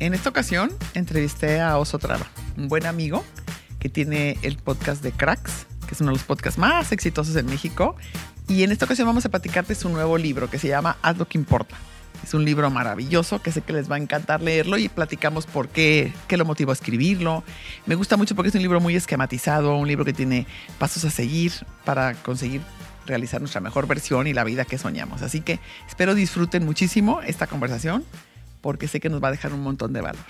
En esta ocasión entrevisté a Oso Traba, un buen amigo que tiene el podcast de Cracks, que es uno de los podcasts más exitosos en México. Y en esta ocasión vamos a platicarte su nuevo libro que se llama Haz lo que importa. Es un libro maravilloso que sé que les va a encantar leerlo y platicamos por qué, qué lo motivó a escribirlo. Me gusta mucho porque es un libro muy esquematizado, un libro que tiene pasos a seguir para conseguir realizar nuestra mejor versión y la vida que soñamos. Así que espero disfruten muchísimo esta conversación porque sé que nos va a dejar un montón de valor.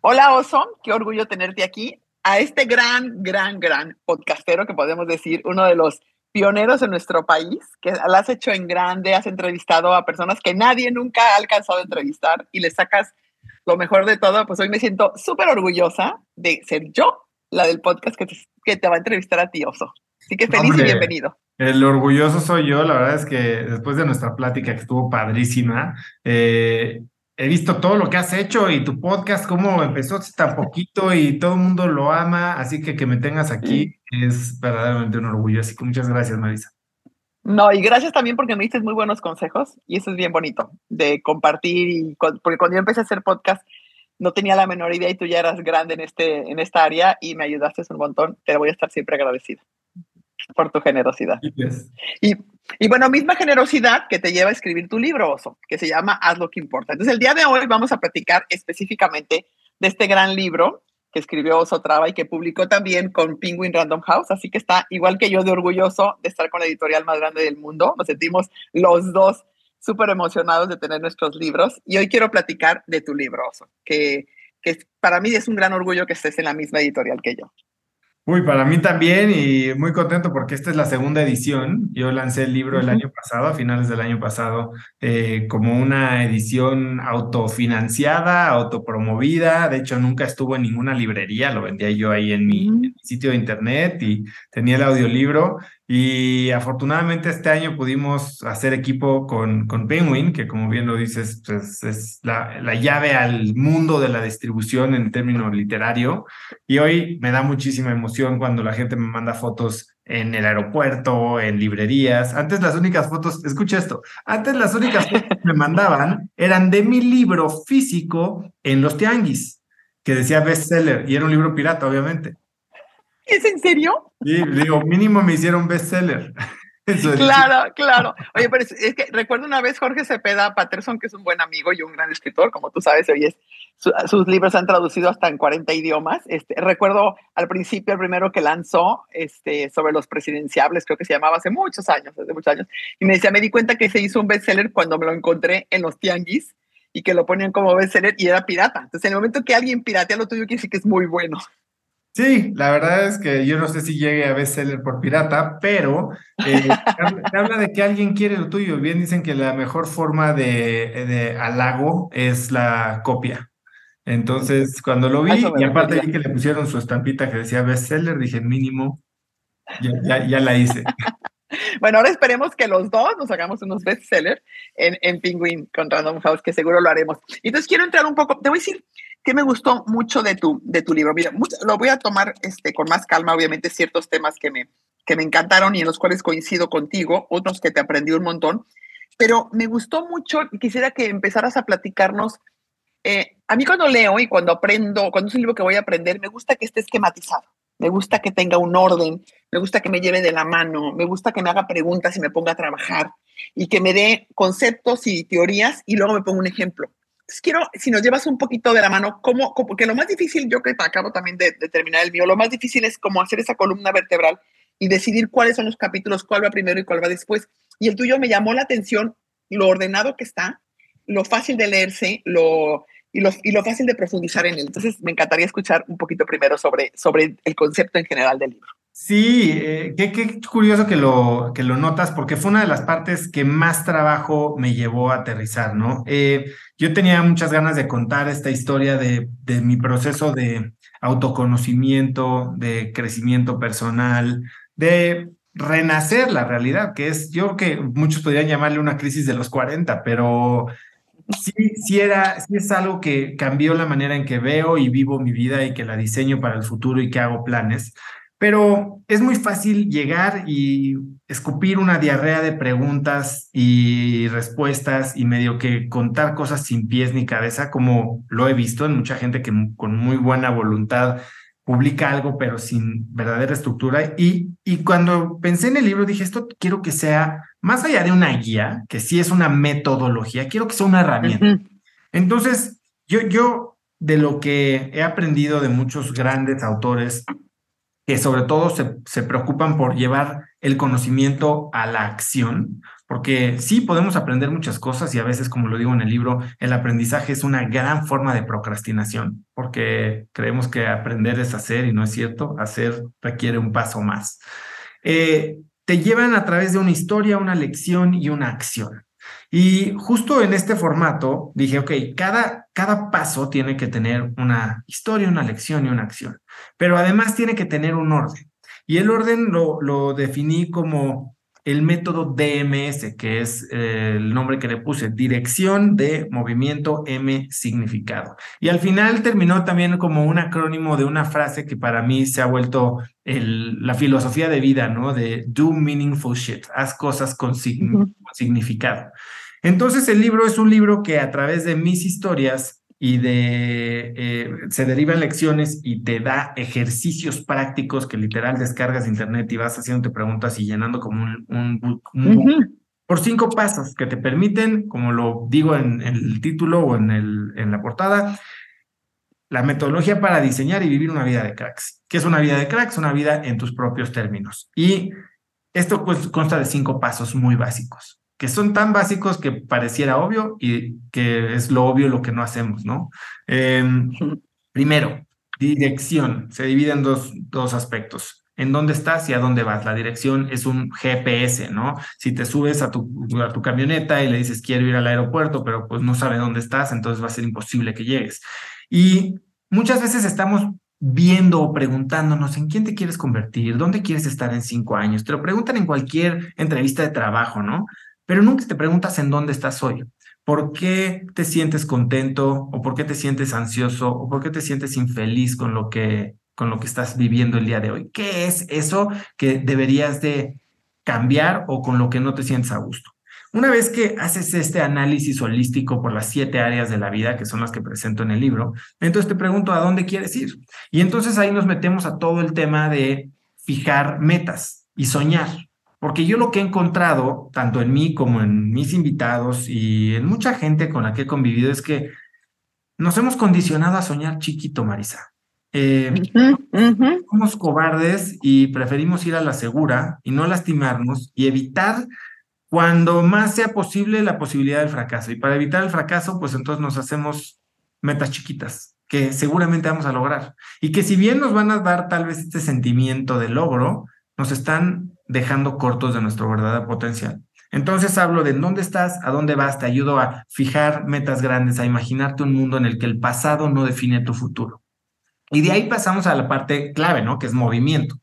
Hola Oso, qué orgullo tenerte aquí. A este gran, gran, gran podcastero que podemos decir, uno de los pioneros en nuestro país, que lo has hecho en grande, has entrevistado a personas que nadie nunca ha alcanzado a entrevistar y le sacas lo mejor de todo, pues hoy me siento súper orgullosa de ser yo la del podcast que te, que te va a entrevistar a ti, Oso. Así que feliz y bienvenido. El orgulloso soy yo, la verdad es que después de nuestra plática que estuvo padrísima, eh, he visto todo lo que has hecho y tu podcast, cómo empezó tan poquito y todo el mundo lo ama, así que que me tengas aquí es verdaderamente un orgullo, así que muchas gracias, Marisa. No, y gracias también porque me diste muy buenos consejos y eso es bien bonito de compartir y porque cuando yo empecé a hacer podcast no tenía la menor idea y tú ya eras grande en, este, en esta área y me ayudaste un montón, te voy a estar siempre agradecida por tu generosidad. Y, y, bueno, misma generosidad que te lleva a escribir tu libro, Oso, que se llama Haz lo que importa. Entonces, el día de hoy vamos a platicar específicamente de este gran libro que escribió Oso Traba y que publicó también con Penguin Random House, así que está igual que yo de orgulloso de estar con la editorial más grande del mundo. Nos sentimos los dos súper emocionados de tener nuestros libros y hoy quiero platicar de tu libro, Oso, que, que para mí es un gran orgullo que estés en la misma editorial que yo. Uy, para mí también y muy contento porque esta es la segunda edición. Yo lancé el libro el año pasado, a finales del año pasado, eh, como una edición autofinanciada, autopromovida. De hecho, nunca estuvo en ninguna librería, lo vendía yo ahí en mi, en mi sitio de internet y tenía el audiolibro. Y afortunadamente este año pudimos hacer equipo con, con Penguin, que como bien lo dices, pues es la, la, llave al mundo de la distribución en términos literario. Y hoy me da muchísima emoción cuando la gente me manda fotos en el aeropuerto, en librerías. Antes las únicas fotos, escucha esto, antes las únicas fotos que me mandaban eran de mi libro físico en los tianguis, que decía bestseller, y era un libro pirata, obviamente. ¿Es en serio? Sí, digo, mínimo me hicieron bestseller. claro, claro. Oye, pero es, que recuerdo una vez Jorge Cepeda Patterson, que es un buen amigo y un gran escritor, como tú sabes, oye, sus libros se han traducido hasta en 40 idiomas. Este, recuerdo al principio, el primero que lanzó este, sobre los presidenciables, creo que se llamaba hace muchos años, hace muchos años, y me decía, me di cuenta que se hizo un bestseller cuando me lo encontré en los tianguis y que lo ponían como bestseller y era pirata. Entonces, en el momento que alguien piratea lo tuyo, quiere decir que es muy bueno. Sí, la verdad es que yo no sé si llegue a bestseller por pirata, pero eh, habla de que alguien quiere lo tuyo. Bien dicen que la mejor forma de, de halago es la copia. Entonces, cuando lo vi, y aparte vi que le pusieron su estampita que decía bestseller, dije mínimo, ya, ya, la hice. Bueno, ahora esperemos que los dos nos hagamos unos bestsellers en, en Penguin con Random House, que seguro lo haremos. Entonces, quiero entrar un poco, te voy a decir, ¿Qué me gustó mucho de tu, de tu libro? Mira, lo voy a tomar este, con más calma, obviamente, ciertos temas que me, que me encantaron y en los cuales coincido contigo, otros que te aprendí un montón, pero me gustó mucho y quisiera que empezaras a platicarnos. Eh, a mí cuando leo y cuando aprendo, cuando es un libro que voy a aprender, me gusta que esté esquematizado, me gusta que tenga un orden, me gusta que me lleve de la mano, me gusta que me haga preguntas y me ponga a trabajar y que me dé conceptos y teorías y luego me ponga un ejemplo quiero, si nos llevas un poquito de la mano, ¿cómo, porque lo más difícil, yo que acabo también de, de, terminar el mío, lo más difícil es como hacer esa columna vertebral y decidir cuáles son los capítulos, cuál va primero y cuál va después. Y el tuyo me llamó la atención lo ordenado que está, lo fácil de leerse, lo, y, lo, y lo fácil de profundizar en él. Entonces, me encantaría escuchar un poquito primero sobre, sobre el concepto en general del libro. Sí, eh, qué, qué, curioso que lo, que lo notas, porque fue una de las partes que más trabajo me llevó a aterrizar, ¿no? Eh, yo tenía muchas ganas de contar esta historia de, de mi proceso de autoconocimiento, de crecimiento personal, de renacer la realidad, que es, yo creo que muchos podrían llamarle una crisis de los 40, pero sí, sí, era, sí es algo que cambió la manera en que veo y vivo mi vida y que la diseño para el futuro y que hago planes. Pero es muy fácil llegar y escupir una diarrea de preguntas y respuestas y medio que contar cosas sin pies ni cabeza, como lo he visto en mucha gente que con muy buena voluntad publica algo, pero sin verdadera estructura. Y, y cuando pensé en el libro, dije, esto quiero que sea, más allá de una guía, que sí es una metodología, quiero que sea una herramienta. Entonces, yo, yo, de lo que he aprendido de muchos grandes autores, que sobre todo se, se preocupan por llevar el conocimiento a la acción, porque sí podemos aprender muchas cosas y a veces, como lo digo en el libro, el aprendizaje es una gran forma de procrastinación, porque creemos que aprender es hacer y no es cierto, hacer requiere un paso más. Eh, te llevan a través de una historia, una lección y una acción. Y justo en este formato dije, ok, cada, cada paso tiene que tener una historia, una lección y una acción, pero además tiene que tener un orden. Y el orden lo, lo definí como el método DMS, que es eh, el nombre que le puse, Dirección de Movimiento M Significado. Y al final terminó también como un acrónimo de una frase que para mí se ha vuelto el, la filosofía de vida, ¿no? De do meaningful shit, haz cosas con significado. Entonces el libro es un libro que a través de mis historias y de eh, se derivan lecciones y te da ejercicios prácticos que literal descargas de internet y vas haciéndote preguntas y llenando como un, por cinco pasos que te permiten, como lo digo en, el título o en, el, en la portada, la metodología para diseñar y vivir una vida de cracks. ¿Qué es una vida de cracks? Una vida en tus propios términos. Y esto pues, consta de cinco pasos muy básicos que son tan básicos que pareciera obvio y que es lo obvio lo que no hacemos, ¿no? Em, primero, dirección. Se divide en dos, dos aspectos. ¿En dónde estás y a dónde vas? La dirección es un GPS, ¿no? Si te subes a tu, a tu camioneta y le dices quiero ir al aeropuerto, pero pues no sabe dónde estás, entonces va a ser imposible que llegues. Y muchas veces estamos viendo o preguntándonos en quién te quieres convertir, dónde quieres estar en cinco años. Te lo preguntan en cualquier entrevista de trabajo, ¿no? Pero nunca te preguntas en dónde estás hoy. ¿Por qué te sientes contento o por qué te sientes ansioso o por qué te sientes infeliz con lo que con lo que estás viviendo el día de hoy? ¿Qué es eso que deberías de cambiar o con lo que no te sientes a gusto? Una vez que haces este análisis holístico por las siete áreas de la vida, que son las que presento en el libro, entonces te pregunto a dónde quieres ir. Y entonces ahí nos metemos a todo el tema de fijar metas y soñar. Porque yo lo que he encontrado, tanto en mí como en mis invitados y en mucha gente con la que he convivido, es que nos hemos condicionado a soñar chiquito, Marisa. Eh, somos cobardes y preferimos ir a la segura y no lastimarnos y evitar cuando más sea posible la posibilidad del fracaso. Y para evitar el fracaso, pues entonces nos hacemos metas chiquitas que seguramente vamos a lograr. Y que si bien nos van a dar tal vez este sentimiento de logro, nos están dejando cortos de nuestro verdadero potencial. Entonces hablo de dónde estás, a dónde vas, te ayudo a fijar metas grandes, a imaginarte un mundo en el que el pasado no define tu futuro. Y de ahí pasamos a la parte clave, ¿no? Que es movimiento.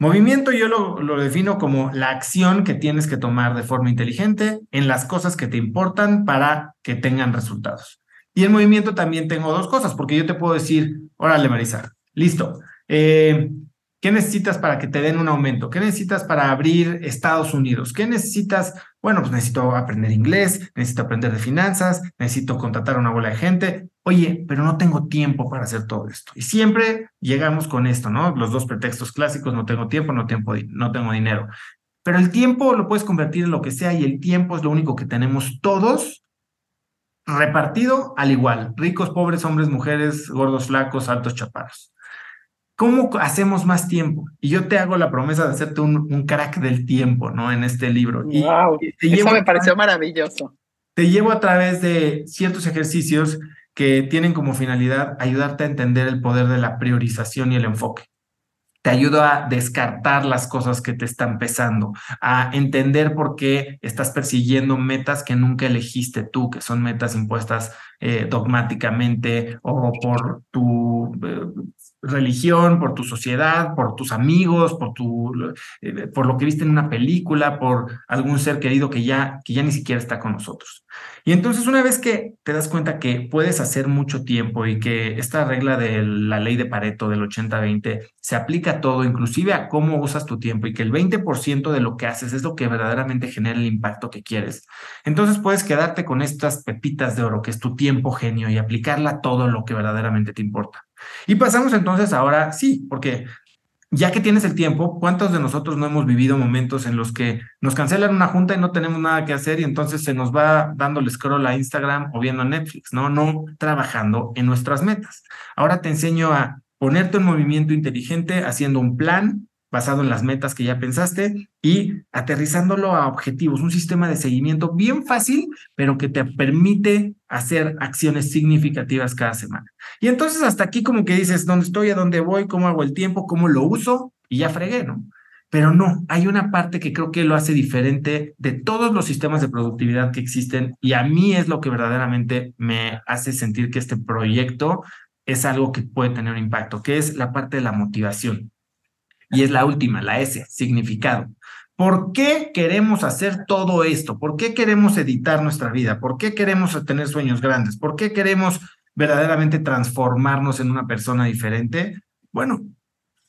Movimiento yo lo, lo, defino como la acción que tienes que tomar de forma inteligente en las cosas que te importan para que tengan resultados. Y en movimiento también tengo dos cosas, porque yo te puedo decir, órale Marisa, listo, eh, ¿Qué necesitas para que te den un aumento? ¿Qué necesitas para abrir Estados Unidos? ¿Qué necesitas? Bueno, pues necesito aprender inglés, necesito aprender de finanzas, necesito contratar a una bola de gente. Oye, pero no tengo tiempo para hacer todo esto. Y siempre llegamos con esto, ¿no? Los dos pretextos clásicos, no tengo tiempo, no, tengo, no tengo dinero. Pero el tiempo lo puedes convertir en lo que sea y el tiempo es lo único que tenemos todos repartido al igual. Ricos, pobres, hombres, mujeres, gordos, flacos, altos, chaparros. ¿Cómo hacemos más tiempo? Y yo te hago la promesa de hacerte un, crack del tiempo, ¿no? En este libro. Wow, eso me pareció maravilloso. Te llevo a través de ciertos ejercicios que tienen como finalidad ayudarte a entender el poder de la priorización y el enfoque te ayuda a descartar las cosas que te están pesando, a entender por qué estás persiguiendo metas que nunca elegiste tú, que son metas impuestas eh, dogmáticamente o por tu eh, religión, por tu sociedad, por tus amigos, por, tu, eh, por lo que viste en una película, por algún ser querido que ya, que ya ni siquiera está con nosotros. Y entonces una vez que te das cuenta que puedes hacer mucho tiempo y que esta regla de la ley de Pareto del 80-20 se aplica a todo, inclusive a cómo usas tu tiempo y que el 20% de lo que haces es lo que verdaderamente genera el impacto que quieres, entonces puedes quedarte con estas pepitas de oro que es tu tiempo genio y aplicarla todo lo que verdaderamente te importa. Y pasamos entonces ahora, sí, porque ya que tienes el tiempo, ¿cuántos de nosotros no hemos vivido momentos en los que nos cancelan una junta y no tenemos nada que hacer y entonces se nos va dando el scroll a Instagram o viendo Netflix, ¿no? No trabajando en nuestras metas. Ahora te enseño a ponerte en movimiento inteligente haciendo un plan basado en las metas que ya pensaste y aterrizándolo a objetivos, un sistema de seguimiento bien fácil, pero que te permite hacer acciones significativas cada semana. Y entonces hasta aquí como que dices, ¿dónde estoy? ¿A dónde voy? ¿Cómo hago el tiempo? ¿Cómo lo uso? Y ya fregué, ¿no? Pero no, hay una parte que creo que lo hace diferente de todos los sistemas de productividad que existen y a mí es lo que verdaderamente me hace sentir que este proyecto es algo que puede tener un impacto, que es la parte de la motivación. Y es la última, la S, significado. ¿Por qué queremos hacer todo esto? ¿Por qué queremos editar nuestra vida? ¿Por qué queremos tener sueños grandes? ¿Por qué queremos verdaderamente transformarnos en una persona diferente? Bueno,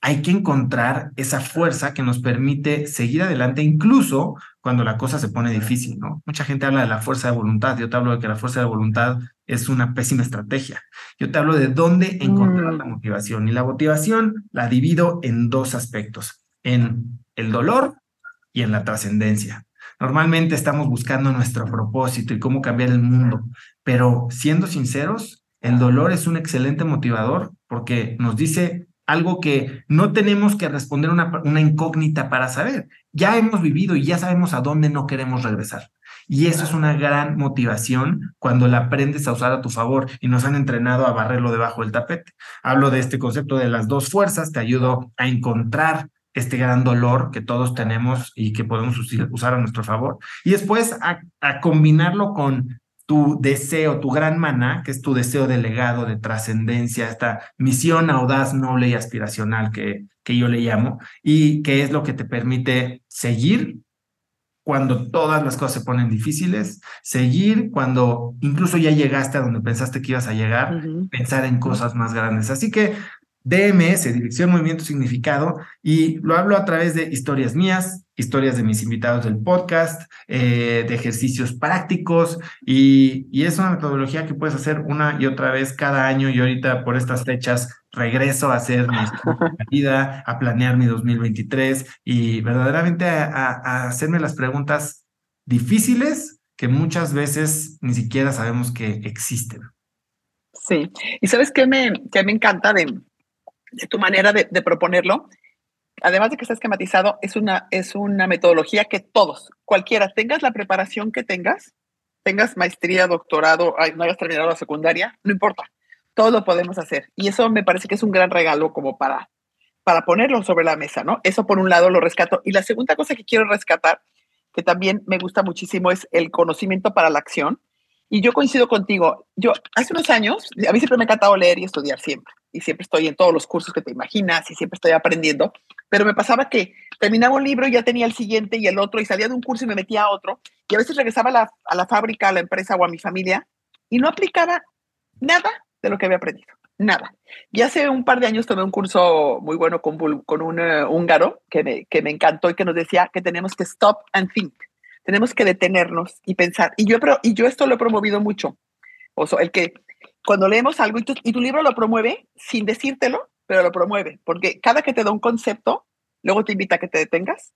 hay que encontrar esa fuerza que nos permite seguir adelante incluso cuando la cosa se pone difícil, ¿no? Mucha gente habla de la fuerza de voluntad, yo te hablo de que la fuerza de voluntad es una pésima estrategia. Yo te hablo de dónde encontrar la mm. motivación y la motivación la divido en dos aspectos, en el dolor y en la trascendencia. Normalmente estamos buscando nuestro propósito y cómo cambiar el mundo, pero siendo sinceros, el dolor es un excelente motivador porque nos dice algo que no tenemos que responder una, una incógnita para saber. Ya hemos vivido y ya sabemos a dónde no queremos regresar. Y eso es una gran motivación cuando la aprendes a usar a tu favor y nos han entrenado a barrerlo debajo del tapete. Hablo de este concepto de las dos fuerzas, te ayudo a encontrar este gran dolor que todos tenemos y que podemos usar a nuestro favor. Y después a, combinarlo con tu deseo, tu gran maná, que es tu deseo de legado, de trascendencia, esta misión audaz, noble y aspiracional que, que yo le llamo, y que es lo que te permite seguir cuando todas las cosas se ponen difíciles, seguir cuando incluso ya llegaste a donde pensaste que ibas a llegar, pensar en cosas más grandes. Así que DMS, Dirección, Movimiento, Significado, y lo hablo a través de historias mías, historias de mis invitados del podcast, eh, de ejercicios prácticos, y, y, es una metodología que puedes hacer una y otra vez cada año, y ahorita por estas fechas regreso a hacer mi vida, a planear mi 2023 y verdaderamente a, a hacerme las preguntas difíciles que muchas veces ni siquiera sabemos que existen. Sí, y sabes qué me, qué me encanta de, de tu manera de, proponerlo, además de que está esquematizado, es una, es una metodología que todos, cualquiera, tengas la preparación que tengas, tengas maestría, doctorado, no hayas terminado la secundaria, no importa, todo lo podemos hacer. Y eso me parece que es un gran regalo como para, para ponerlo sobre la mesa, ¿no? Eso por un lado lo rescato. Y la segunda cosa que quiero rescatar, que también me gusta muchísimo, es el conocimiento para la acción. Y yo coincido contigo. Yo hace unos años, a mí siempre me ha encantado leer y estudiar siempre y siempre estoy en todos los cursos que te imaginas y siempre estoy aprendiendo, pero me pasaba que terminaba un libro y ya tenía el siguiente y el otro y salía de un curso y me metía a otro y a veces regresaba a la, a la fábrica, a la empresa o a mi familia y no aplicaba nada de lo que había aprendido, nada. Y hace un par de años tomé un curso muy bueno con, con un uh, húngaro que me, que me encantó y que nos decía que tenemos que stop and think, tenemos que detenernos y pensar. Y yo, y yo esto lo he promovido mucho. O sea, el que cuando leemos algo y tu, y tu libro lo promueve sin decírtelo, pero lo promueve, porque cada que te da un concepto, luego te invita a que te detengas,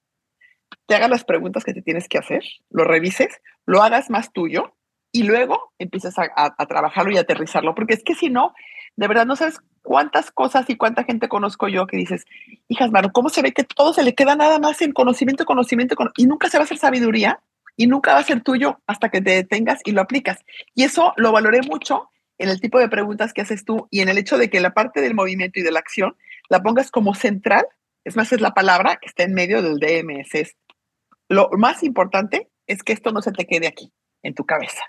te hagas las preguntas que te tienes que hacer, lo revises, lo hagas más tuyo y luego empiezas a, trabajarlo y aterrizarlo, porque es que si no, de verdad no sabes cuántas cosas y cuánta gente conozco yo que dices, hijas, mano, ¿cómo se ve que todo se le queda nada más en conocimiento, conocimiento, y nunca se va a hacer sabiduría y nunca va a ser tuyo hasta que te detengas y lo aplicas? Y eso lo valoré mucho en el tipo de preguntas que haces tú y en el hecho de que la parte del movimiento y de la acción la pongas como central, es más, es la palabra que está en medio del DMS. lo más importante es que esto no se te quede aquí, en tu cabeza.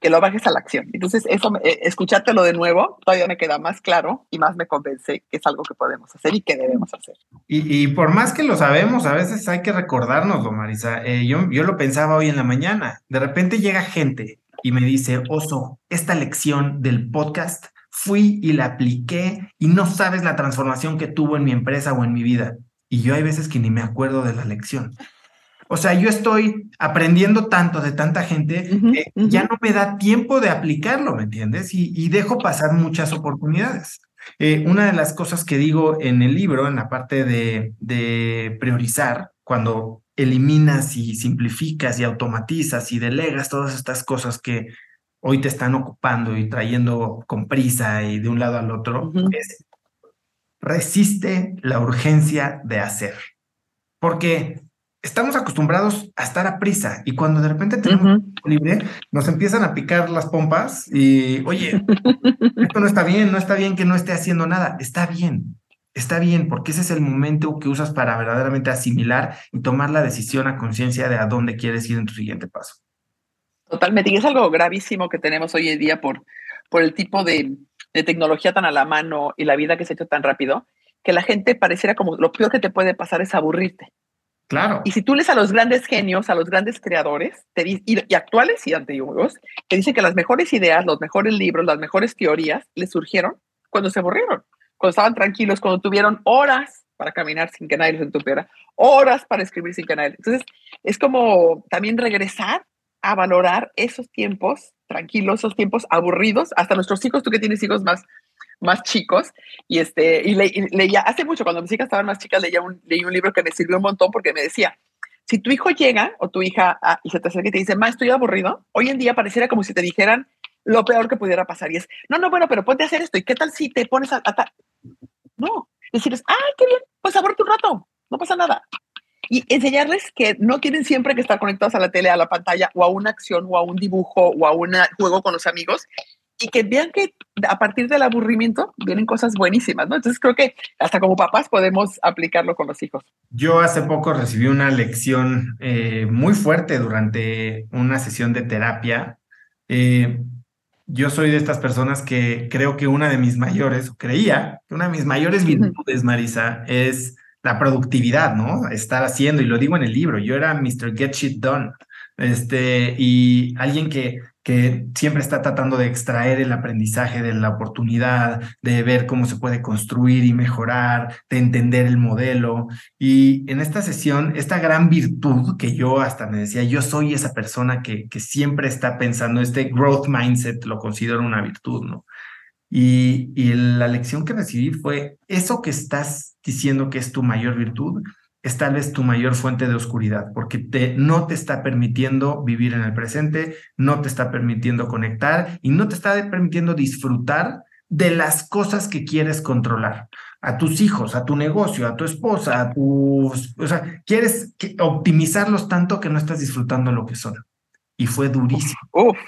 que lo bajes a la acción. Entonces, eso, eh, escuchártelo de nuevo, todavía me queda más claro y más me convence que es algo que podemos hacer y que debemos hacer. Y, por más que lo sabemos, a veces hay que recordárnoslo, Marisa. Eh, yo, yo lo pensaba hoy en la mañana. De repente llega gente y me dice, Oso, esta lección del podcast fui y la apliqué y no sabes la transformación que tuvo en mi empresa o en mi vida. Y yo hay veces que ni me acuerdo de la lección. O sea, yo estoy aprendiendo tanto de tanta gente que ya no me da tiempo de aplicarlo, ¿me entiendes? Y, dejo pasar muchas oportunidades. Eh, una de las cosas que digo en el libro, en la parte de, de priorizar, cuando eliminas y simplificas y automatizas y delegas todas estas cosas que hoy te están ocupando y trayendo con prisa y de un lado al otro, es resiste la urgencia de hacer. Porque estamos acostumbrados a estar a prisa y cuando de repente tenemos libre, nos empiezan a picar las pompas y, oye, esto no está bien, no está bien que no esté haciendo nada, está bien, está bien, porque ese es el momento que usas para verdaderamente asimilar y tomar la decisión a conciencia de a dónde quieres ir en tu siguiente paso. Totalmente, y es algo gravísimo que tenemos hoy en día por, por el tipo de, de tecnología tan a la mano y la vida que se ha hecho tan rápido, que la gente pareciera como lo peor que te puede pasar es aburrirte. Claro. Y si tú lees a los grandes genios, a los grandes creadores, te y, y, actuales y antiguos, te dicen que las mejores ideas, los mejores libros, las mejores teorías les surgieron cuando se aburrieron, cuando estaban tranquilos, cuando tuvieron horas para caminar sin que nadie los entupiera, horas para escribir sin que nadie. Entonces, es como también regresar a valorar esos tiempos tranquilos, esos tiempos aburridos, hasta nuestros hijos, tú que tienes hijos más más chicos y este y, leía hace mucho cuando mis hijas estaban más chicas leía un leí un libro que me sirvió un montón porque me decía si tu hijo llega o tu hija ah, y se te acerca y te dice ma estoy aburrido hoy en día pareciera como si te dijeran lo peor que pudiera pasar y es no no bueno pero ponte a hacer esto y qué tal si te pones a, no decirles ay qué bien pues aborte un rato no pasa nada y enseñarles que no tienen siempre que estar conectados a la tele, a la pantalla, o a una acción, o a un dibujo, o a un juego con los amigos, y que vean que a partir del aburrimiento vienen cosas buenísimas, ¿no? Entonces creo que hasta como papás podemos aplicarlo con los hijos. Yo hace poco recibí una lección eh, muy fuerte durante una sesión de terapia. Eh, yo soy de estas personas que creo que una de mis mayores, creía que una de mis mayores virtudes, Marisa, es la productividad, ¿no? Estar haciendo, y lo digo en el libro, yo era Mr. Get Shit Done, este, y alguien que que siempre está tratando de extraer el aprendizaje de la oportunidad, de ver cómo se puede construir y mejorar, de entender el modelo. Y en esta sesión, esta gran virtud que yo hasta me decía, yo soy esa persona que, que siempre está pensando, este growth mindset lo considero una virtud, ¿no? Y, y la lección que recibí fue, eso que estás diciendo que es tu mayor virtud, es tal vez tu mayor fuente de oscuridad, porque te, no te está permitiendo vivir en el presente, no te está permitiendo conectar y no te está permitiendo disfrutar de las cosas que quieres controlar. A tus hijos, a tu negocio, a tu esposa, a tus... O sea, quieres optimizarlos tanto que no estás disfrutando lo que son. Y fue durísimo. Uf,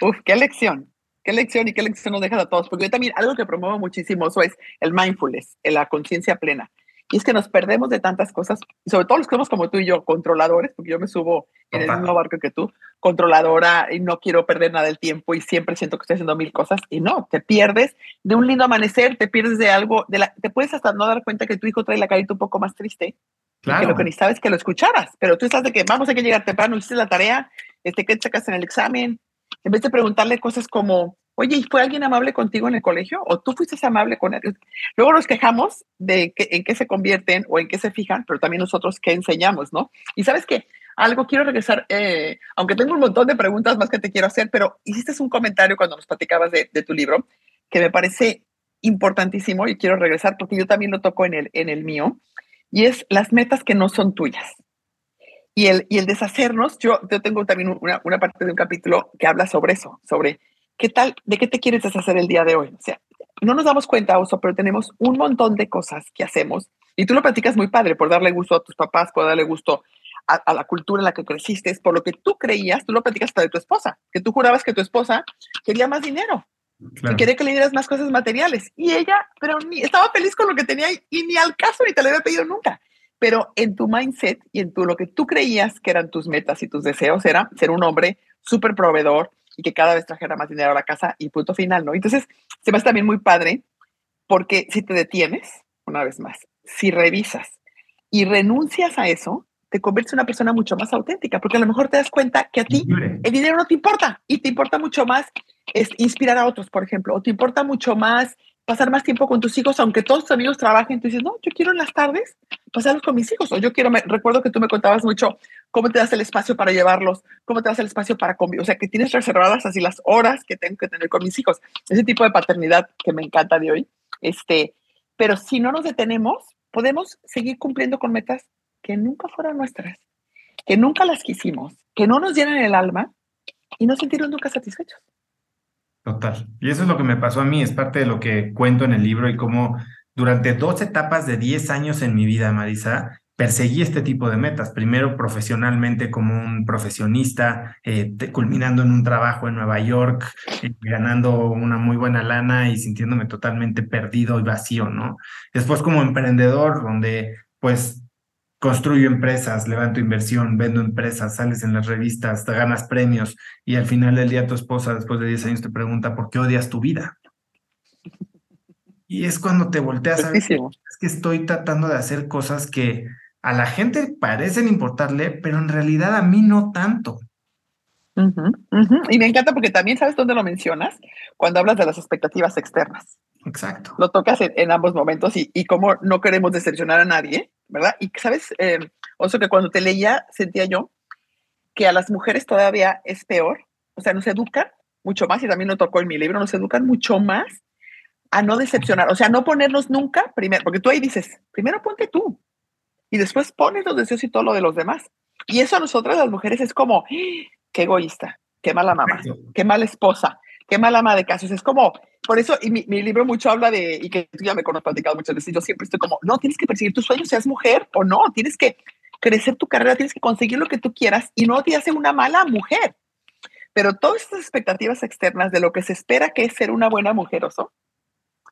uf, qué lección. Qué lección y qué lección nos deja a todos. Porque yo también, algo que promuevo muchísimo eso es el mindfulness, la conciencia plena y es que nos perdemos de tantas cosas, sobre todo los que somos como tú y yo, controladores, porque yo me subo en el mismo barco que tú, controladora y no quiero perder nada del tiempo y siempre siento que estoy haciendo mil cosas. Y no, te pierdes de un lindo amanecer, te pierdes de algo, de la, te puedes hasta no dar cuenta que tu hijo trae la carita un poco más triste. Claro. que lo que necesitabas es que lo escucharas, pero tú estás de que vamos, hay que llegar temprano, hiciste la tarea, este, ¿qué sacas en el examen? En vez de preguntarle cosas como, Oye, ¿y fue alguien amable contigo en el colegio? ¿O tú fuiste amable con él? Luego nos quejamos de que, en qué se convierten o en qué se fijan, pero también nosotros qué enseñamos, ¿no? Y sabes qué, algo quiero regresar, eh, aunque tengo un montón de preguntas más que te quiero hacer, pero hiciste un comentario cuando nos platicabas de, de, tu libro que me parece importantísimo y quiero regresar porque yo también lo toco en el, en el mío, y es las metas que no son tuyas. Y el, y el deshacernos, yo, yo tengo también una, una parte de un capítulo que habla sobre eso, sobre ¿qué tal? ¿De qué te quieres deshacer el día de hoy? O sea, no nos damos cuenta, Oso, pero tenemos un montón de cosas que hacemos. Y tú lo platicas muy padre, por darle gusto a tus papás, por darle gusto a, la cultura en la que creciste, por lo que tú creías, tú lo platicas hasta de tu esposa, que tú jurabas que tu esposa quería más dinero. Y quería que le dieras más cosas materiales. Y ella, pero ni, estaba feliz con lo que tenía y, ni al caso ni te lo había pedido nunca. Pero en tu mindset y en tu, lo que tú creías que eran tus metas y tus deseos era ser un hombre súper proveedor, y que cada vez trajera más dinero a la casa y punto final, ¿no? Entonces, se me hace también muy padre porque si te detienes, una vez más, si revisas y renuncias a eso, te conviertes en una persona mucho más auténtica, porque a lo mejor te das cuenta que a ti el dinero no te importa y te importa mucho más es inspirar a otros, por ejemplo, o te importa mucho más pasar más tiempo con tus hijos, aunque todos tus amigos trabajen, tú dices, no, yo quiero en las tardes pasarlos con mis hijos, o yo quiero, me, recuerdo que tú me contabas mucho cómo te das el espacio para llevarlos, cómo te das el espacio para convivir, o sea, que tienes reservadas así las horas que tengo que tener con mis hijos, ese tipo de paternidad que me encanta de hoy, este, pero si no nos detenemos, podemos seguir cumpliendo con metas que nunca fueron nuestras, que nunca las quisimos, que no nos llenan el alma y no sentirnos nunca satisfechos. Total. Y eso es lo que me pasó a mí, es parte de lo que cuento en el libro y cómo durante dos etapas de 10 años en mi vida, Marisa, perseguí este tipo de metas. Primero profesionalmente como un profesionista, eh, culminando en un trabajo en Nueva York, eh, ganando una muy buena lana y sintiéndome totalmente perdido y vacío, ¿no? Después como emprendedor, donde pues construyo empresas, levanto inversión, vendo empresas, sales en las revistas, te ganas premios y al final del día tu esposa después de 10 años te pregunta por qué odias tu vida. Y es cuando te volteas a ver, es que estoy tratando de hacer cosas que a la gente parecen importarle, pero en realidad a mí no tanto. Y me encanta porque también sabes dónde lo mencionas, cuando hablas de las expectativas externas. Exacto. Lo tocas en, ambos momentos y, y cómo no queremos decepcionar a nadie, ¿verdad? Y sabes, eh, que cuando te leía sentía yo que a las mujeres todavía es peor, o sea, nos educan mucho más, y también lo tocó en mi libro, nos educan mucho más a no decepcionar, o sea, no ponernos nunca primero, porque tú ahí dices, primero ponte tú, y después pones los deseos y todo lo de los demás. Y eso a nosotras las mujeres es como, qué egoísta, qué mala mamá, qué mala esposa, qué mala ama de casos. Es como, por eso, y mi, libro mucho habla de, y que tú ya me conozco platicado muchas veces, yo siempre estoy como, no, tienes que perseguir tus sueños, seas mujer o no, tienes que crecer tu carrera, tienes que conseguir lo que tú quieras y no te hace una mala mujer. Pero todas estas expectativas externas de lo que se espera que es ser una buena mujer, oso,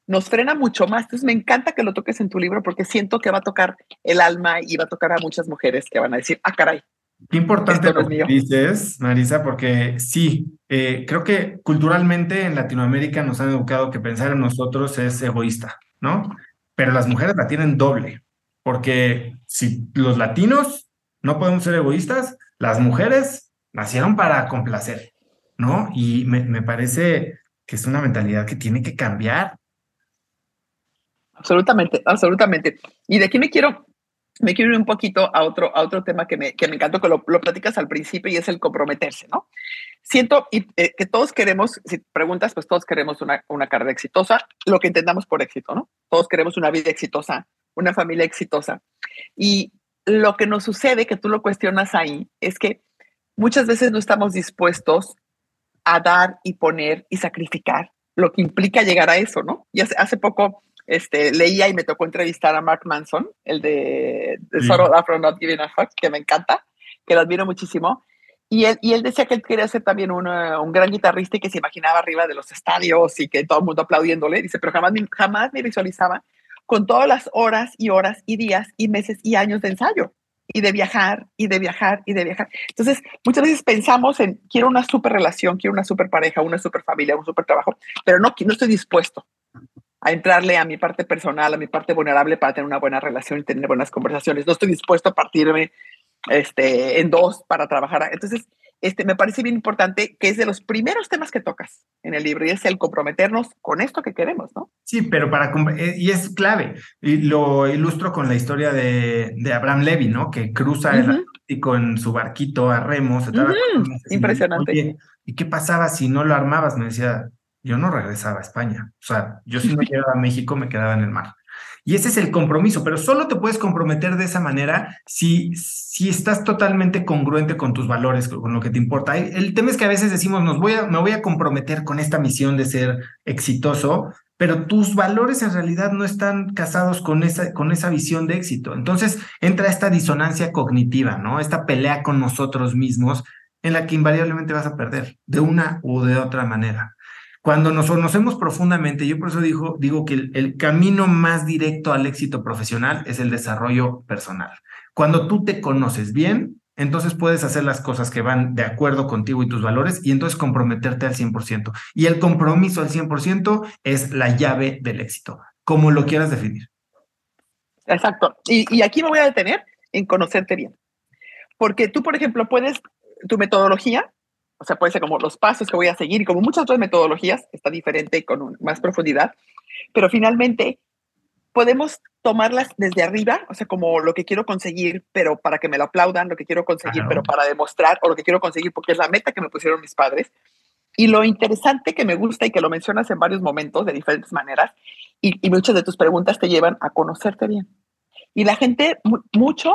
nos frena mucho más. Entonces me encanta que lo toques en tu libro porque siento que va a tocar el alma y va a tocar a muchas mujeres que van a decir, ah, caray, Qué importante lo que dices, Marisa, porque sí, eh, creo que culturalmente en Latinoamérica nos han educado que pensar en nosotros es egoísta, ¿no? Pero las mujeres la tienen doble, porque si los latinos no podemos ser egoístas, las mujeres nacieron para complacer, ¿no? Y me, me parece que es una mentalidad que tiene que cambiar. Absolutamente, absolutamente. Y de aquí me quiero me quiero ir un poquito a otro, a otro tema que me, que me encantó, que lo, lo platicas al principio y es el comprometerse, ¿no? Siento y, eh, que todos queremos, si preguntas, pues todos queremos una, una carrera exitosa, lo que entendamos por éxito, ¿no? Todos queremos una vida exitosa, una familia exitosa. Y lo que nos sucede, que tú lo cuestionas ahí, es que muchas veces no estamos dispuestos a dar y poner y sacrificar lo que implica llegar a eso, ¿no? Y hace, hace poco este, leía y me tocó entrevistar a Mark Manson, el de, de Sort of Afro Not Giving a Fuck, que me encanta, que lo admiro muchísimo. Y él, y él decía que él quería ser también un, un gran guitarrista y que se imaginaba arriba de los estadios y que todo el mundo aplaudiéndole. Dice, pero jamás, jamás me visualizaba con todas las horas y horas y días y meses y años de ensayo y de viajar y de viajar y de viajar. Entonces, muchas veces pensamos en, quiero una super relación, quiero una super pareja, una super familia, un super trabajo, pero no, no estoy dispuesto a entrarle a mi parte personal, a mi parte vulnerable para tener una buena relación y tener buenas conversaciones. No estoy dispuesto a partirme este, en dos para trabajar. Entonces, este, me parece bien importante que es de los primeros temas que tocas en el libro y es el comprometernos con esto que queremos, ¿no? Sí, pero para, eh, y es clave, y lo ilustro con la historia de, de Abraham Levy, ¿no? Que cruza el Atlántico en su barquito a remos. Impresionante. ¿Y qué pasaba si no lo armabas? Me decía, yo no regresaba a España. O sea, yo si me quedaba a México, me quedaba en el mar. Y ese es el compromiso, pero solo te puedes comprometer de esa manera si, si estás totalmente congruente con tus valores, con lo que te importa. El tema es que a veces decimos, nos voy a, me voy a comprometer con esta misión de ser exitoso, pero tus valores en realidad no están casados con esa, con esa visión de éxito. Entonces entra esta disonancia cognitiva, ¿no? Esta pelea con nosotros mismos en la que invariablemente vas a perder de una u de otra manera. Cuando nos conocemos profundamente, yo por eso digo, digo que el, camino más directo al éxito profesional es el desarrollo personal. Cuando tú te conoces bien, entonces puedes hacer las cosas que van de acuerdo contigo y tus valores y entonces comprometerte al 100%. Y el compromiso al 100% es la llave del éxito, como lo quieras definir. Exacto. Y, y aquí me voy a detener en conocerte bien. Porque tú, por ejemplo, puedes, tu metodología, o sea, puede ser como los pasos que voy a seguir y como muchas otras metodologías, está diferente con más profundidad, pero finalmente podemos tomarlas desde arriba, o sea, como lo que quiero conseguir, pero para que me lo aplaudan, lo que quiero conseguir, pero para demostrar, o lo que quiero conseguir porque es la meta que me pusieron mis padres. Y lo interesante que me gusta y que lo mencionas en varios momentos de diferentes maneras, y, muchas de tus preguntas te llevan a conocerte bien. Y la gente, mucho,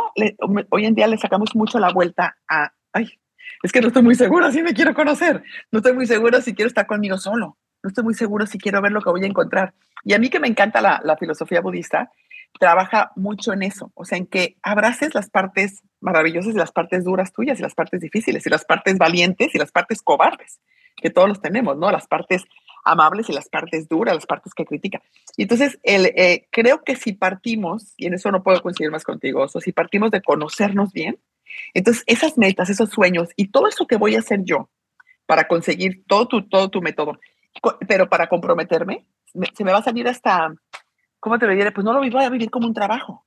hoy en día le sacamos mucho la vuelta a, ay, es que no estoy muy segura si me quiero conocer, no estoy muy segura si quiero estar conmigo solo, no estoy muy seguro si quiero ver lo que voy a encontrar. Y a mí que me encanta la, filosofía budista, trabaja mucho en eso, o sea, en que abraces las partes maravillosas y las partes duras tuyas y las partes difíciles y las partes valientes y las partes cobardes, que todos los tenemos, ¿no? Las partes amables y las partes duras, las partes que critican. Y entonces, el, eh, creo que si partimos, y en eso no puedo coincidir más contigo, o si partimos de conocernos bien, entonces esas metas, esos sueños y todo eso que voy a hacer yo para conseguir todo tu, todo tu método, pero para comprometerme, se me va a salir hasta ¿cómo te lo diré? Pues no lo voy a vivir como un trabajo.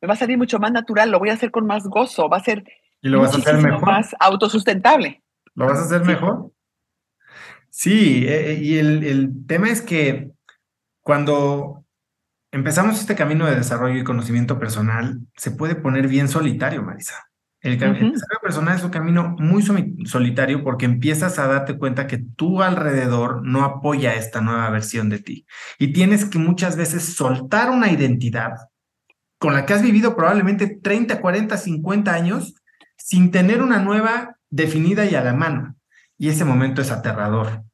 Me va a salir mucho más natural, lo voy a hacer con más gozo, va a ser ¿Y lo vas a hacer mejor? más autosustentable. ¿Lo vas a hacer mejor? Sí, eh, eh, y el, el tema es que cuando empezamos este camino de desarrollo y conocimiento personal, se puede poner bien solitario, Marisa. El, desarrollo personal es un camino muy solitario porque empiezas a darte cuenta que tu alrededor no apoya esta nueva versión de ti. Y tienes que muchas veces soltar una identidad con la que has vivido probablemente 30, 40, 50 años sin tener una nueva definida y a la mano. Y ese momento es aterrador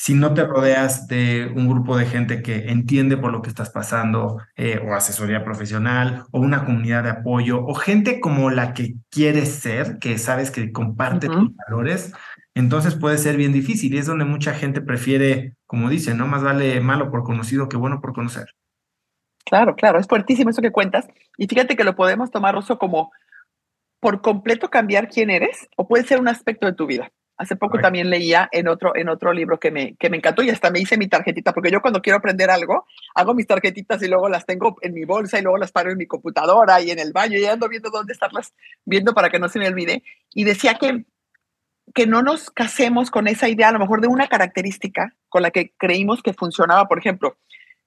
si no te rodeas de un grupo de gente que entiende por lo que estás pasando, eh, o asesoría profesional, o una comunidad de apoyo, o gente como la que quieres ser, que sabes que comparte tus valores, entonces puede ser bien difícil. Y es donde mucha gente prefiere, como dicen, ¿no? Más vale malo por conocido que bueno por conocer. Claro, claro, es fuertísimo eso que cuentas. Y fíjate que lo podemos tomar, Rosso, como por completo cambiar quién eres, o puede ser un aspecto de tu vida. Hace poco también leía en otro, en otro libro que me, que me encantó y hasta me hice mi tarjetita, porque yo cuando quiero aprender algo, hago mis tarjetitas y luego las tengo en mi bolsa y luego las paro en mi computadora y en el baño y ando viendo dónde estarlas viendo para que no se me olvide. Y decía que, que no nos casemos con esa idea, a lo mejor de una característica con la que creímos que funcionaba, por ejemplo,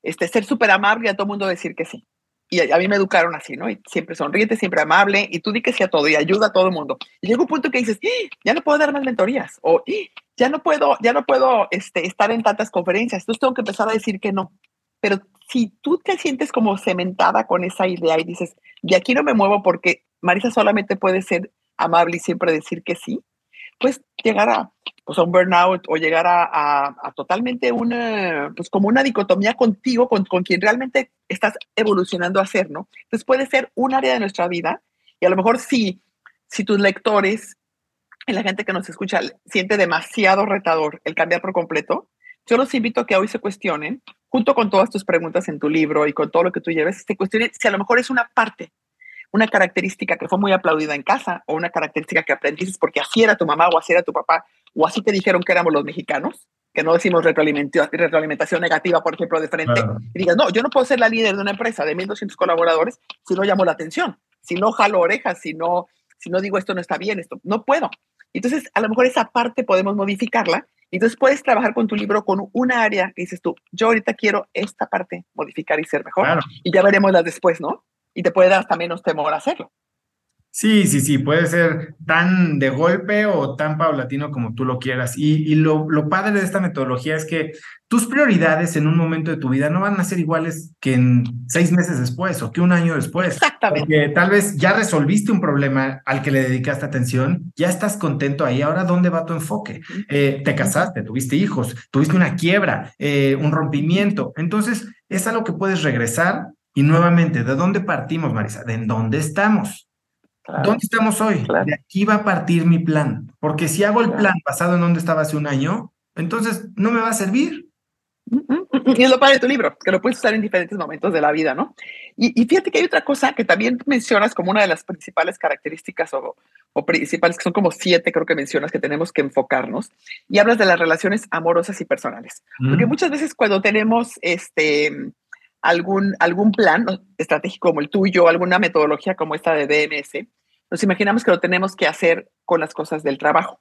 este, ser súper amable y a todo mundo decir que sí y a, mí me educaron así, ¿no? Y siempre sonriente, siempre amable, y tú di que sí a todo y ayuda a todo el mundo. Y llega un punto que dices, ¡Ah! ya no puedo dar más mentorías, o ¡Ah! ya no puedo, ya no puedo este, estar en tantas conferencias, entonces tengo que empezar a decir que no. Pero si tú te sientes como cementada con esa idea y dices, de aquí no me muevo porque Marisa solamente puede ser amable y siempre decir que sí, pues llegar a, pues a un burnout o llegar a, a, totalmente una, pues como una dicotomía contigo, con, con, quien realmente estás evolucionando a ser, ¿no? Entonces puede ser un área de nuestra vida y a lo mejor si, si tus lectores y la gente que nos escucha siente demasiado retador el cambiar por completo, yo los invito a que hoy se cuestionen, junto con todas tus preguntas en tu libro y con todo lo que tú lleves, se cuestionen si a lo mejor es una parte una característica que fue muy aplaudida en casa o una característica que aprendiste porque así era tu mamá o así era tu papá o así te dijeron que éramos los mexicanos, que no decimos retroalimentación negativa, por ejemplo, de frente, y digas, no, yo no puedo ser la líder de una empresa de 1.200 colaboradores si no llamo la atención, si no jalo orejas, si no, si no digo esto no está bien, esto no puedo. Entonces, a lo mejor esa parte podemos modificarla. Entonces, puedes trabajar con tu libro con una área que dices tú, yo ahorita quiero esta parte modificar y ser mejor. Y ya veremos las después, ¿no? Y te puede dar hasta menos temor hacerlo. Sí, sí, sí, puede ser tan de golpe o tan paulatino como tú lo quieras. Y, lo, lo, padre de esta metodología es que tus prioridades en un momento de tu vida no van a ser iguales que en seis meses después o que un año después. Exactamente. Porque tal vez ya resolviste un problema al que le dedicaste atención, ya estás contento ahí. Ahora, ¿dónde va tu enfoque? Eh, te casaste, tuviste hijos, tuviste una quiebra, eh, un rompimiento. Entonces, es algo que puedes regresar y nuevamente, ¿de dónde partimos, Marisa? ¿De dónde estamos? ¿Dónde estamos hoy? De aquí va a partir mi plan. Porque si hago el plan basado en dónde estaba hace un año, entonces no me va a servir. Mm, mm, mm. Y es lo padre de tu libro, que lo puedes usar en diferentes momentos de la vida, ¿no? Y, y, fíjate que hay otra cosa que también mencionas como una de las principales características o, o, principales, que son como siete, creo que mencionas, que tenemos que enfocarnos, y hablas de las relaciones amorosas y personales. Porque muchas veces cuando tenemos este, algún, algún plan estratégico como el tuyo, alguna metodología como esta de DMS, nos imaginamos que lo tenemos que hacer con las cosas del trabajo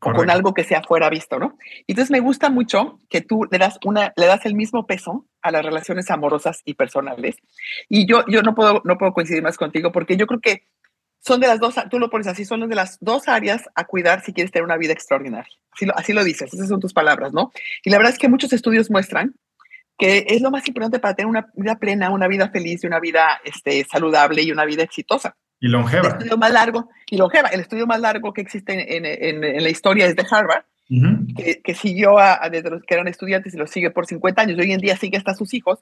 o con algo que sea fuera visto, ¿no? Entonces me gusta mucho que tú le das, una, le das el mismo peso a las relaciones amorosas y personales. Y yo, yo no, puedo, no puedo coincidir más contigo porque yo creo que son de las dos, tú lo pones así, son de las dos áreas a cuidar si quieres tener una vida extraordinaria. Así lo, así lo dices, esas son tus palabras, ¿no? Y la verdad es que muchos estudios muestran que es lo más importante para tener una vida plena, una vida feliz y una vida este, saludable y una vida exitosa. Y longeva. El estudio más largo, y longeva, el estudio más largo que existe en, en, en la historia es de Harvard, que, que, siguió a, desde los que eran estudiantes y los sigue por 50 años, y hoy en día sigue hasta sus hijos.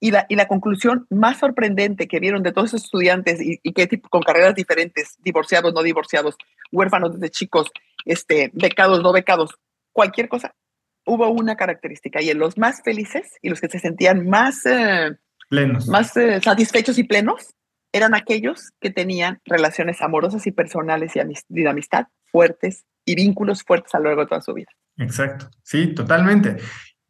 Y la, y la conclusión más sorprendente que vieron de todos esos estudiantes y, y que tipo, con carreras diferentes, divorciados, no divorciados, huérfanos desde chicos, este, becados, no becados, cualquier cosa, hubo una característica y en los más felices y los que se sentían más, eh, plenos. más eh, satisfechos y plenos eran aquellos que tenían relaciones amorosas y personales y, de amistad fuertes y vínculos fuertes a lo largo de toda su vida. Exacto, sí, totalmente.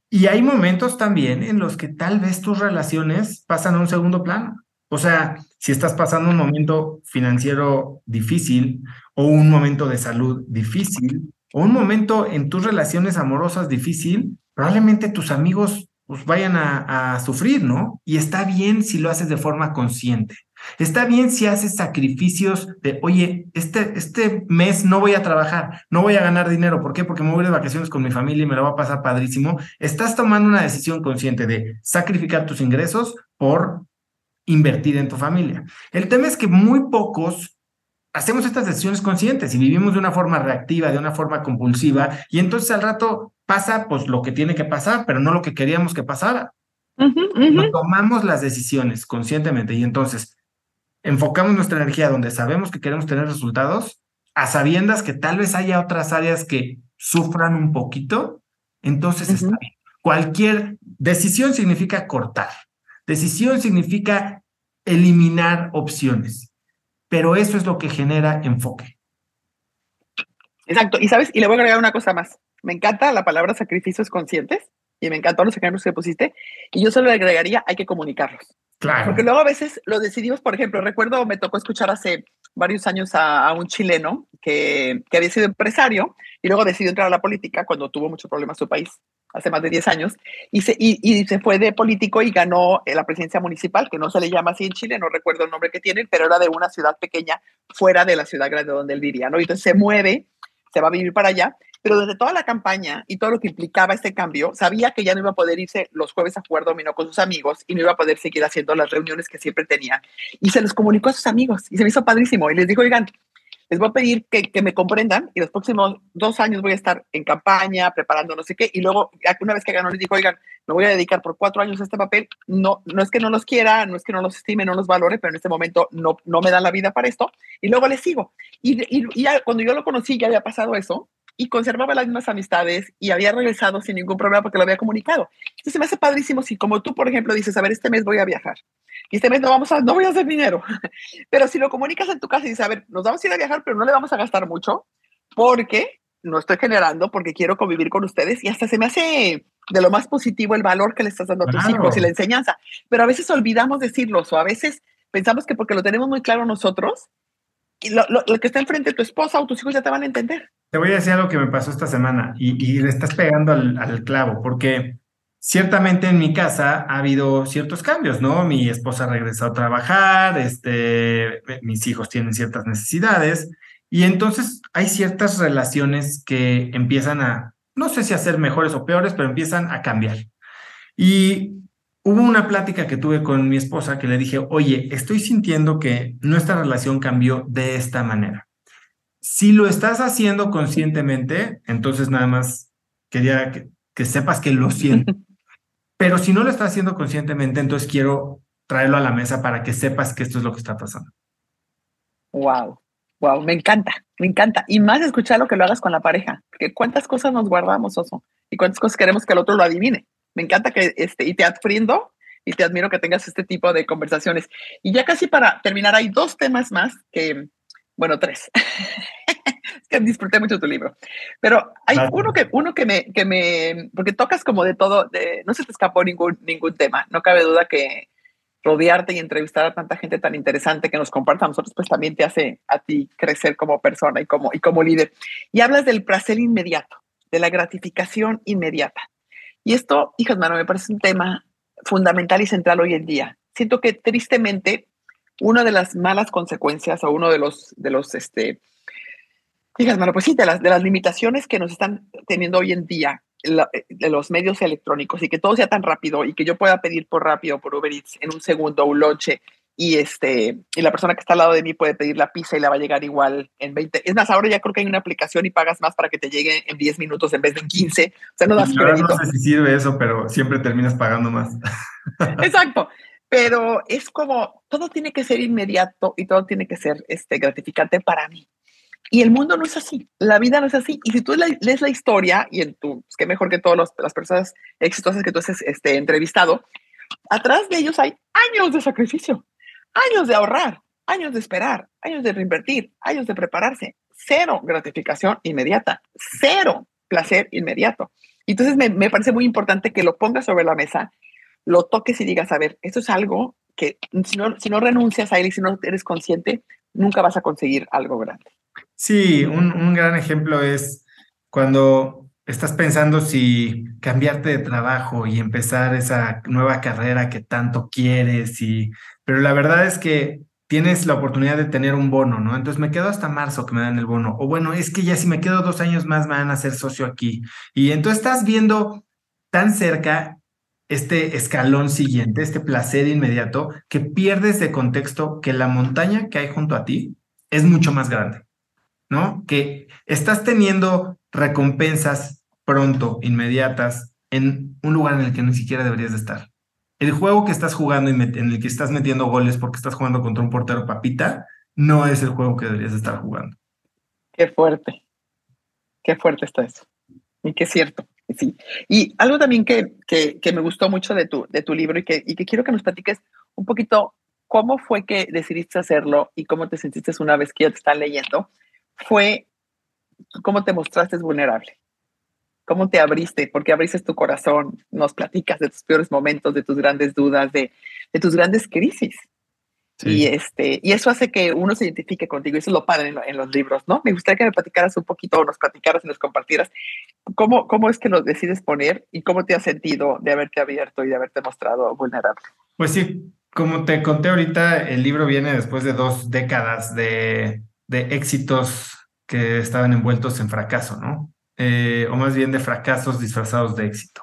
Y hay momentos también en los que tal vez tus relaciones pasan a un segundo plano. O sea, si estás pasando un momento financiero difícil o un momento de salud difícil o un momento en tus relaciones amorosas difícil, probablemente tus amigos pues, vayan a, sufrir, ¿no? Y está bien si lo haces de forma consciente. Está bien si haces sacrificios de, oye, este, este mes no voy a trabajar, no voy a ganar dinero. ¿Por qué? Porque me voy de vacaciones con mi familia y me lo va a pasar padrísimo. Estás tomando una decisión consciente de sacrificar tus ingresos por invertir en tu familia. El tema es que muy pocos hacemos estas decisiones conscientes y vivimos de una forma reactiva, de una forma compulsiva, y entonces al rato pasa pues lo que tiene que pasar, pero no lo que queríamos que pasara. No tomamos las decisiones conscientemente y entonces enfocamos nuestra energía donde sabemos que queremos tener resultados, a sabiendas que tal vez haya otras áreas que sufran un poquito, entonces está bien. Cualquier decisión significa cortar. Decisión significa eliminar opciones. Pero eso es lo que genera enfoque. Exacto. Y sabes, y le voy a agregar una cosa más. Me encanta la palabra sacrificios conscientes y me encantó los ejemplos que pusiste. Y yo solo le agregaría, hay que comunicarlos. Claro. Porque luego a veces lo decidimos, por ejemplo, recuerdo, me tocó escuchar hace varios años a, a un chileno que, que, había sido empresario y luego decidió entrar a la política cuando tuvo muchos problemas en su país, hace más de 10 años, y se, y, y se fue de político y ganó la presidencia municipal, que no se le llama así en Chile, no recuerdo el nombre que tiene, pero era de una ciudad pequeña fuera de la ciudad grande donde él vivía, ¿no? Y entonces se mueve, se va a vivir para allá pero desde toda la campaña y todo lo que implicaba este cambio, sabía que ya no iba a poder irse los jueves a jugar dominó con sus amigos y no iba a poder seguir haciendo las reuniones que siempre tenía. Y se los comunicó a sus amigos y se me hizo padrísimo. Y les dijo, oigan, les voy a pedir que, que, me comprendan y los próximos dos años voy a estar en campaña, preparando no sé qué. Y luego, una vez que ganó, les dijo, oigan, me voy a dedicar por cuatro años a este papel. No, no es que no los quiera, no es que no los estime, no los valore, pero en este momento no, no me dan la vida para esto. Y luego les sigo. Y, y, y ya, cuando yo lo conocí, ya había pasado eso y conservaba las mismas amistades y había regresado sin ningún problema porque lo había comunicado. Entonces me hace padrísimo si como tú, por ejemplo, dices, a ver, este mes voy a viajar y este mes no, vamos a, no voy a hacer dinero, pero si lo comunicas en tu casa y dices, a ver, nos vamos a ir a viajar, pero no le vamos a gastar mucho porque no estoy generando, porque quiero convivir con ustedes y hasta se me hace de lo más positivo el valor que le estás dando a tus claro. hijos y la enseñanza, pero a veces olvidamos decirlos o a veces pensamos que porque lo tenemos muy claro nosotros, lo, lo, lo, que está enfrente de tu esposa o tus hijos ya te van a entender. Te voy a decir algo que me pasó esta semana y, y le estás pegando al, al, clavo, porque ciertamente en mi casa ha habido ciertos cambios, ¿no? Mi esposa regresó a trabajar, este, mis hijos tienen ciertas necesidades y entonces hay ciertas relaciones que empiezan a, no sé si a ser mejores o peores, pero empiezan a cambiar. Y hubo una plática que tuve con mi esposa que le dije, oye, estoy sintiendo que nuestra relación cambió de esta manera. Si lo estás haciendo conscientemente, entonces nada más quería que, que sepas que lo siento. Pero si no lo estás haciendo conscientemente, entonces quiero traerlo a la mesa para que sepas que esto es lo que está pasando. Wow, wow, me encanta, me encanta. Y más escuchar lo que lo hagas con la pareja, porque cuántas cosas nos guardamos, Oso, y cuántas cosas queremos que el otro lo adivine. Me encanta que, este, y te admiro y te admiro que tengas este tipo de conversaciones. Y ya casi para terminar, hay dos temas más que, bueno, tres. que disfruté mucho tu libro. Pero hay uno que, uno que me, que me, porque tocas como de todo, de, no se te escapó ningún, ningún tema. No cabe duda que rodearte y entrevistar a tanta gente tan interesante que nos comparta a nosotros, pues también te hace a ti crecer como persona y como, y como líder. Y hablas del placer inmediato, de la gratificación inmediata. Y esto, hijas, mano, me parece un tema fundamental y central hoy en día. Siento que tristemente una de las malas consecuencias o uno de los, de los, este, hijas, mano, pues sí, de las, de las limitaciones que nos están teniendo hoy en día de los medios electrónicos y que todo sea tan rápido y que yo pueda pedir por rápido, por Uber Eats, en un segundo un lonche y, este, y la persona que está al lado de mí puede pedir la pizza y la va a llegar igual en 20. Es más, ahora ya creo que hay una aplicación y pagas más para que te llegue en 10 minutos en vez de en 15. O sea, no das crédito. No sé si sirve eso, pero siempre terminas pagando más. Exacto. Pero es como, todo tiene que ser inmediato y todo tiene que ser este, gratificante para mí. Y el mundo no es así, la vida no es así. Y si tú lees la historia, y en tu, pues, qué mejor que todas las personas exitosas que tú has este, entrevistado, atrás de ellos hay años de sacrificio, años de ahorrar, años de esperar, años de reinvertir, años de prepararse. Cero gratificación inmediata, cero placer inmediato. Entonces me, me parece muy importante que lo pongas sobre la mesa, lo toques y digas, a ver, esto es algo que si no, si no renuncias a él y si no eres consciente, nunca vas a conseguir algo grande. Sí, un, gran ejemplo es cuando estás pensando si cambiarte de trabajo y empezar esa nueva carrera que tanto quieres, y, pero la verdad es que tienes la oportunidad de tener un bono, ¿no? Entonces me quedo hasta marzo que me dan el bono. O bueno, es que ya si me quedo dos años más me van a hacer socio aquí. Y entonces estás viendo tan cerca este escalón siguiente, este placer inmediato, que pierdes de contexto que la montaña que hay junto a ti es mucho más grande. ¿No? Que estás teniendo recompensas pronto, inmediatas, en un lugar en el que ni siquiera deberías de estar. El juego que estás jugando y en el que estás metiendo goles porque estás jugando contra un portero papita, no es el juego que deberías de estar jugando. Qué fuerte. Qué fuerte está eso. Y qué cierto. Sí. Y algo también que, que, que, me gustó mucho de tu, de tu libro y que, y que quiero que nos platiques un poquito cómo fue que decidiste hacerlo y cómo te sentiste una vez que ya te están leyendo fue cómo te mostraste vulnerable, cómo te abriste, porque abriste tu corazón, nos platicas de tus peores momentos, de tus grandes dudas, de, tus grandes crisis. Y, este, y eso hace que uno se identifique contigo, y eso es lo padre en, los libros, ¿no? Me gustaría que me platicaras un poquito, o nos platicaras y nos compartieras cómo, cómo es que lo decides poner y cómo te has sentido de haberte abierto y de haberte mostrado vulnerable. Pues sí, como te conté ahorita, el libro viene después de dos décadas de, de éxitos que estaban envueltos en fracaso, ¿no? Eh, o más bien de fracasos disfrazados de éxito.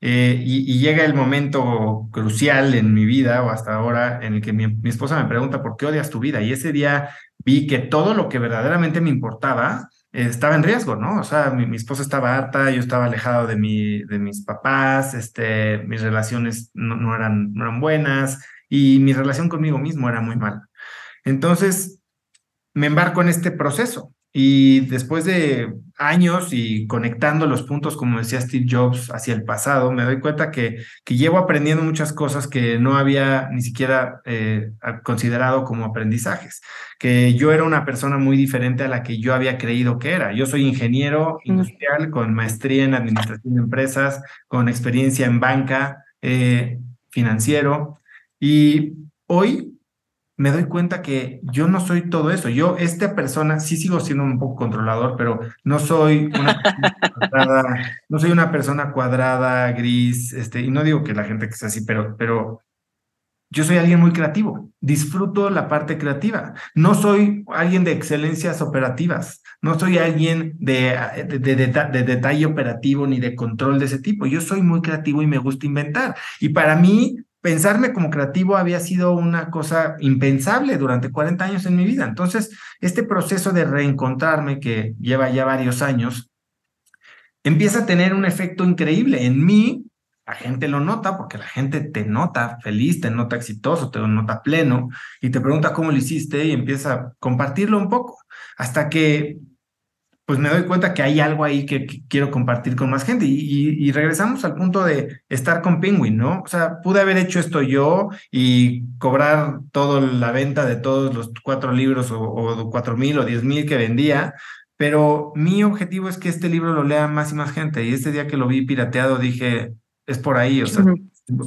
Eh, y, llega el momento crucial en mi vida, o hasta ahora, en el que mi, esposa me pregunta, ¿por qué odias tu vida? Y ese día vi que todo lo que verdaderamente me importaba eh, estaba en riesgo, ¿no? O sea, mi, esposa estaba harta, yo estaba alejado de, mi, de mis papás, este, mis relaciones no, no, eran, no eran buenas y mi relación conmigo mismo era muy mala. Entonces, me embarco en este proceso. Y después de años y conectando los puntos, como decía Steve Jobs, hacia el pasado, me doy cuenta que, que llevo aprendiendo muchas cosas que no había ni siquiera eh, considerado como aprendizajes, que yo era una persona muy diferente a la que yo había creído que era. Yo soy ingeniero mm. industrial con maestría en administración de empresas, con experiencia en banca, eh, financiero, y hoy me doy cuenta que yo no soy todo eso. Yo, esta persona, sí sigo siendo un poco controlador, pero no soy una persona cuadrada, no soy una persona cuadrada, gris, este, y no digo que la gente que sea así, pero, pero yo soy alguien muy creativo, disfruto la parte creativa. No soy alguien de excelencias operativas, no soy alguien de, de, de, detalle operativo ni de control de ese tipo. Yo soy muy creativo y me gusta inventar. Y para mí, pensarme como creativo había sido una cosa impensable durante 40 años en mi vida. Entonces, este proceso de reencontrarme que lleva ya varios años, empieza a tener un efecto increíble en mí. La gente lo nota porque la gente te nota feliz, te nota exitoso, te nota pleno y te pregunta cómo lo hiciste y empieza a compartirlo un poco hasta que pues me doy cuenta que hay algo ahí que, quiero compartir con más gente. Y, regresamos al punto de estar con Penguin, ¿no? O sea, pude haber hecho esto yo y cobrar toda la venta de todos los cuatro libros o, cuatro mil o diez mil que vendía, pero mi objetivo es que este libro lo lea más y más gente. Y este día que lo vi pirateado dije, es por ahí, o sea,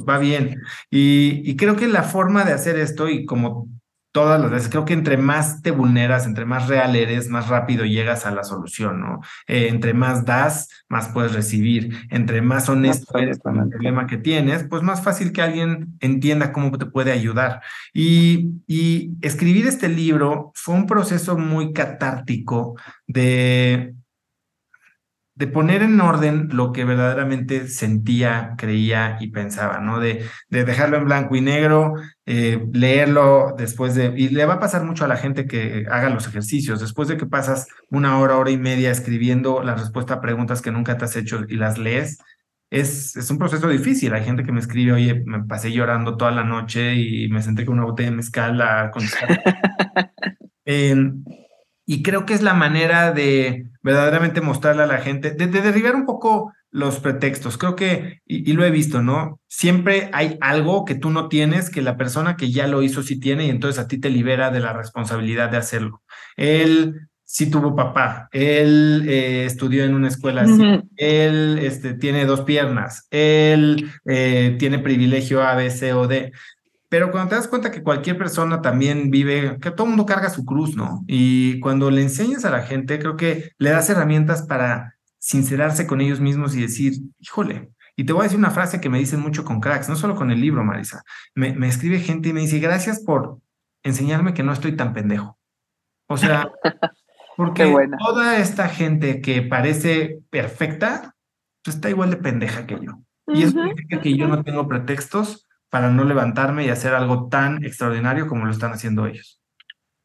va bien. Y, y creo que la forma de hacer esto, y como todas las veces. Creo que entre más te vulneras, entre más real eres, más rápido llegas a la solución, ¿no? Eh, entre más das, más puedes recibir. Entre más honesto eres con el problema que tienes, pues más fácil que alguien entienda cómo te puede ayudar. Y, y escribir este libro fue un proceso muy catártico de de poner en orden lo que verdaderamente sentía, creía y pensaba, ¿no? De, de dejarlo en blanco y negro, eh, leerlo después de... Y le va a pasar mucho a la gente que haga los ejercicios. Después de que pasas una hora, hora y media escribiendo la respuesta a preguntas que nunca te has hecho y las lees, es, es un proceso difícil. Hay gente que me escribe, oye, me pasé llorando toda la noche y me senté con una botella de mezcal a contestar. y creo que es la manera de verdaderamente mostrarle a la gente, de, derribar un poco los pretextos. Creo que, y, lo he visto, ¿no? Siempre hay algo que tú no tienes que la persona que ya lo hizo sí tiene y entonces a ti te libera de la responsabilidad de hacerlo. Él sí tuvo papá, él eh, estudió en una escuela así, él este, tiene dos piernas, él eh, tiene privilegio A, B, C o D. Pero cuando te das cuenta que cualquier persona también vive, que todo el mundo carga su cruz, ¿no? Y cuando le enseñas a la gente, creo que le das herramientas para sincerarse con ellos mismos y decir, híjole, y te voy a decir una frase que me dicen mucho con cracks, no solo con el libro, Marisa. Me, me escribe gente y me dice, gracias por enseñarme que no estoy tan pendejo. O sea, porque toda esta gente que parece perfecta, pues está igual de pendeja que yo. Y eso significa que yo no tengo pretextos para no levantarme y hacer algo tan extraordinario como lo están haciendo ellos.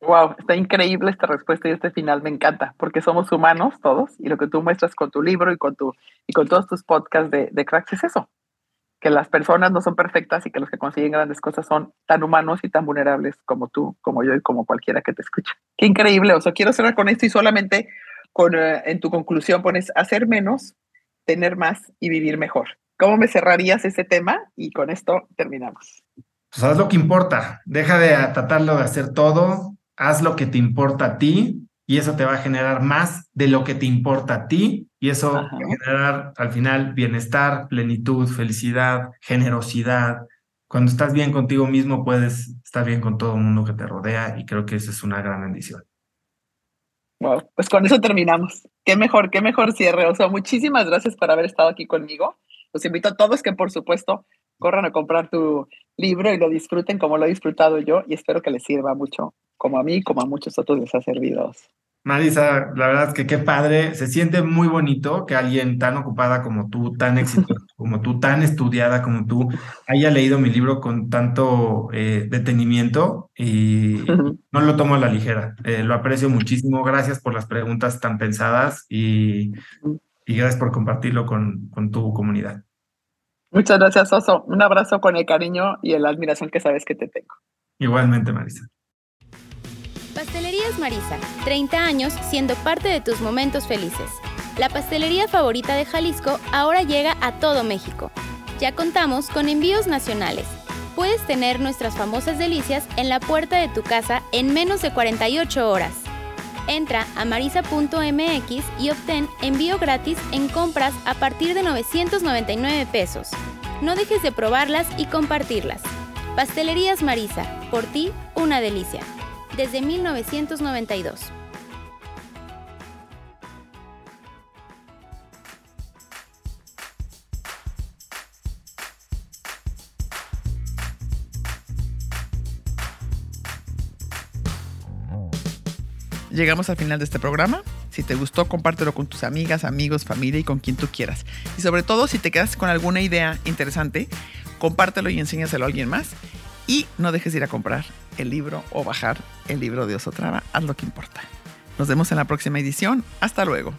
Wow, está increíble esta respuesta y este final me encanta, porque somos humanos todos y lo que tú muestras con tu libro y con, tu, y con todos tus podcasts de, de cracks es eso, que las personas no son perfectas y que los que consiguen grandes cosas son tan humanos y tan vulnerables como tú, como yo y como cualquiera que te escucha. Qué increíble, o sea, quiero cerrar con esto y solamente con, eh, en tu conclusión pones hacer menos, tener más y vivir mejor. ¿Cómo me cerrarías ese tema? Y con esto terminamos. Pues haz lo que importa. Deja de tratarlo de hacer todo. Haz lo que te importa a ti y eso te va a generar más de lo que te importa a ti y eso va a generar al final bienestar, plenitud, felicidad, generosidad. Cuando estás bien contigo mismo puedes estar bien con todo el mundo que te rodea y creo que esa es una gran bendición. Wow, pues con eso terminamos. Qué mejor, qué mejor cierre. O sea, muchísimas gracias por haber estado aquí conmigo los invito a todos que por supuesto corran a comprar tu libro y lo disfruten como lo he disfrutado yo y espero que les sirva mucho, como a mí, como a muchos otros les ha servido. Marisa, la verdad es que qué padre, se siente muy bonito que alguien tan ocupada como tú, tan exitosa como tú, tan estudiada como tú, haya leído mi libro con tanto eh, detenimiento y no lo tomo a la ligera. Eh, lo aprecio muchísimo, gracias por las preguntas tan pensadas y, y gracias por compartirlo con, con tu comunidad. Muchas gracias, Oso. Un abrazo con el cariño y la admiración que sabes que te tengo. Igualmente, Marisa. Pastelerías Marisa, 30 años siendo parte de tus momentos felices. La pastelería favorita de Jalisco ahora llega a todo México. Ya contamos con envíos nacionales. Puedes tener nuestras famosas delicias en la puerta de tu casa en menos de 48 horas. Entra a marisa.mx y obtén envío gratis en compras a partir de 999 pesos. No dejes de probarlas y compartirlas. Pastelerías Marisa, por ti, una delicia. Desde 1992. Llegamos al final de este programa. Si te gustó, compártelo con tus amigas, amigos, familia y con quien tú quieras. Y sobre todo, si te quedas con alguna idea interesante, compártelo y enséñaselo a alguien más. Y no dejes de ir a comprar el libro o bajar el libro de Osotrava. Haz lo que importa. Nos vemos en la próxima edición. Hasta luego.